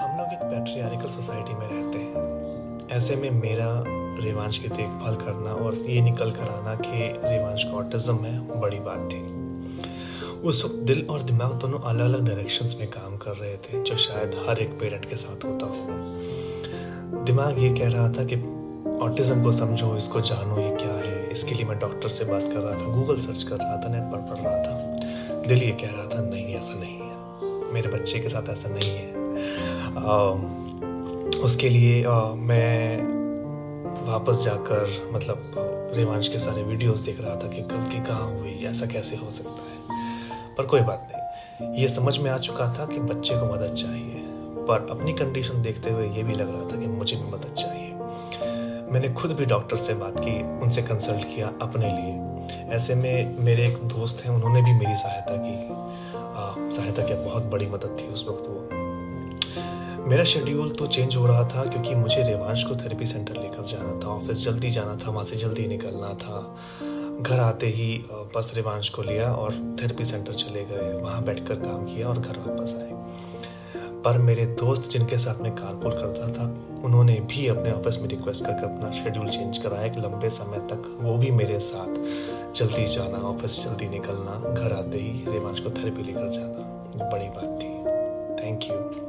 हम लोग एक पैट्रियारिकल सोसाइटी में रहते हैं। ऐसे में मेरा रिवांश की देखभाल करना और ये निकल कर आना कि रिवांश को ऑटिज्म है, बड़ी बात थी। उस वक्त दिल और दिमाग दोनों अलग अलग डायरेक्शंस में काम कर रहे थे, जो शायद हर एक पेरेंट के साथ होता होगा। दिमाग ये कह रहा था कि ऑटिज्म को समझो, इसको जानो ये क्या है। इसके लिए मैं डॉक्टर से बात कर रहा था गूगल सर्च कर रहा था नेट पर पढ़ रहा था। दिल ये कह रहा था, नहीं, ऐसा नहीं है। मेरे बच्चे के साथ ऐसा नहीं है। उसके लिए आ, मैं वापस जाकर मतलब रिवांश के सारे वीडियोस देख रहा था कि गलती कहाँ हुई ऐसा कैसे हो सकता है। पर कोई बात नहीं। ये समझ में आ चुका था कि बच्चे को मदद चाहिए। पर अपनी कंडीशन देखते हुए ये भी लग रहा था कि मुझे भी मदद चाहिए। मैंने खुद भी डॉक्टर से बात की उनसे कंसल्ट किया अपने लिए। ऐसे में मेरे एक दोस्त हैं उन्होंने भी मेरी सहायता की। सहायता की बहुत बड़ी मदद थी उस वक्त वो। मेरा शेड्यूल तो चेंज हो रहा था क्योंकि मुझे रेवांश को थेरेपी सेंटर लेकर जाना था ऑफ़िस जल्दी जाना था, वहाँ से जल्दी निकलना था। घर आते ही बस रेवांश को लिया और थेरेपी सेंटर चले गए। वहाँ बैठकर काम किया और घर वापस आए। पर मेरे दोस्त जिनके साथ मैं कारपुल करता था, उन्होंने भी अपने ऑफ़िस में रिक्वेस्ट करके अपना शेड्यूल चेंज कराया कि लंबे समय तक वो भी मेरे साथ। जल्दी जाना ऑफ़िस जल्दी निकलना, घर आते ही रेवांश को थेरेपी लेकर जाना। बड़ी बात थी। Thank you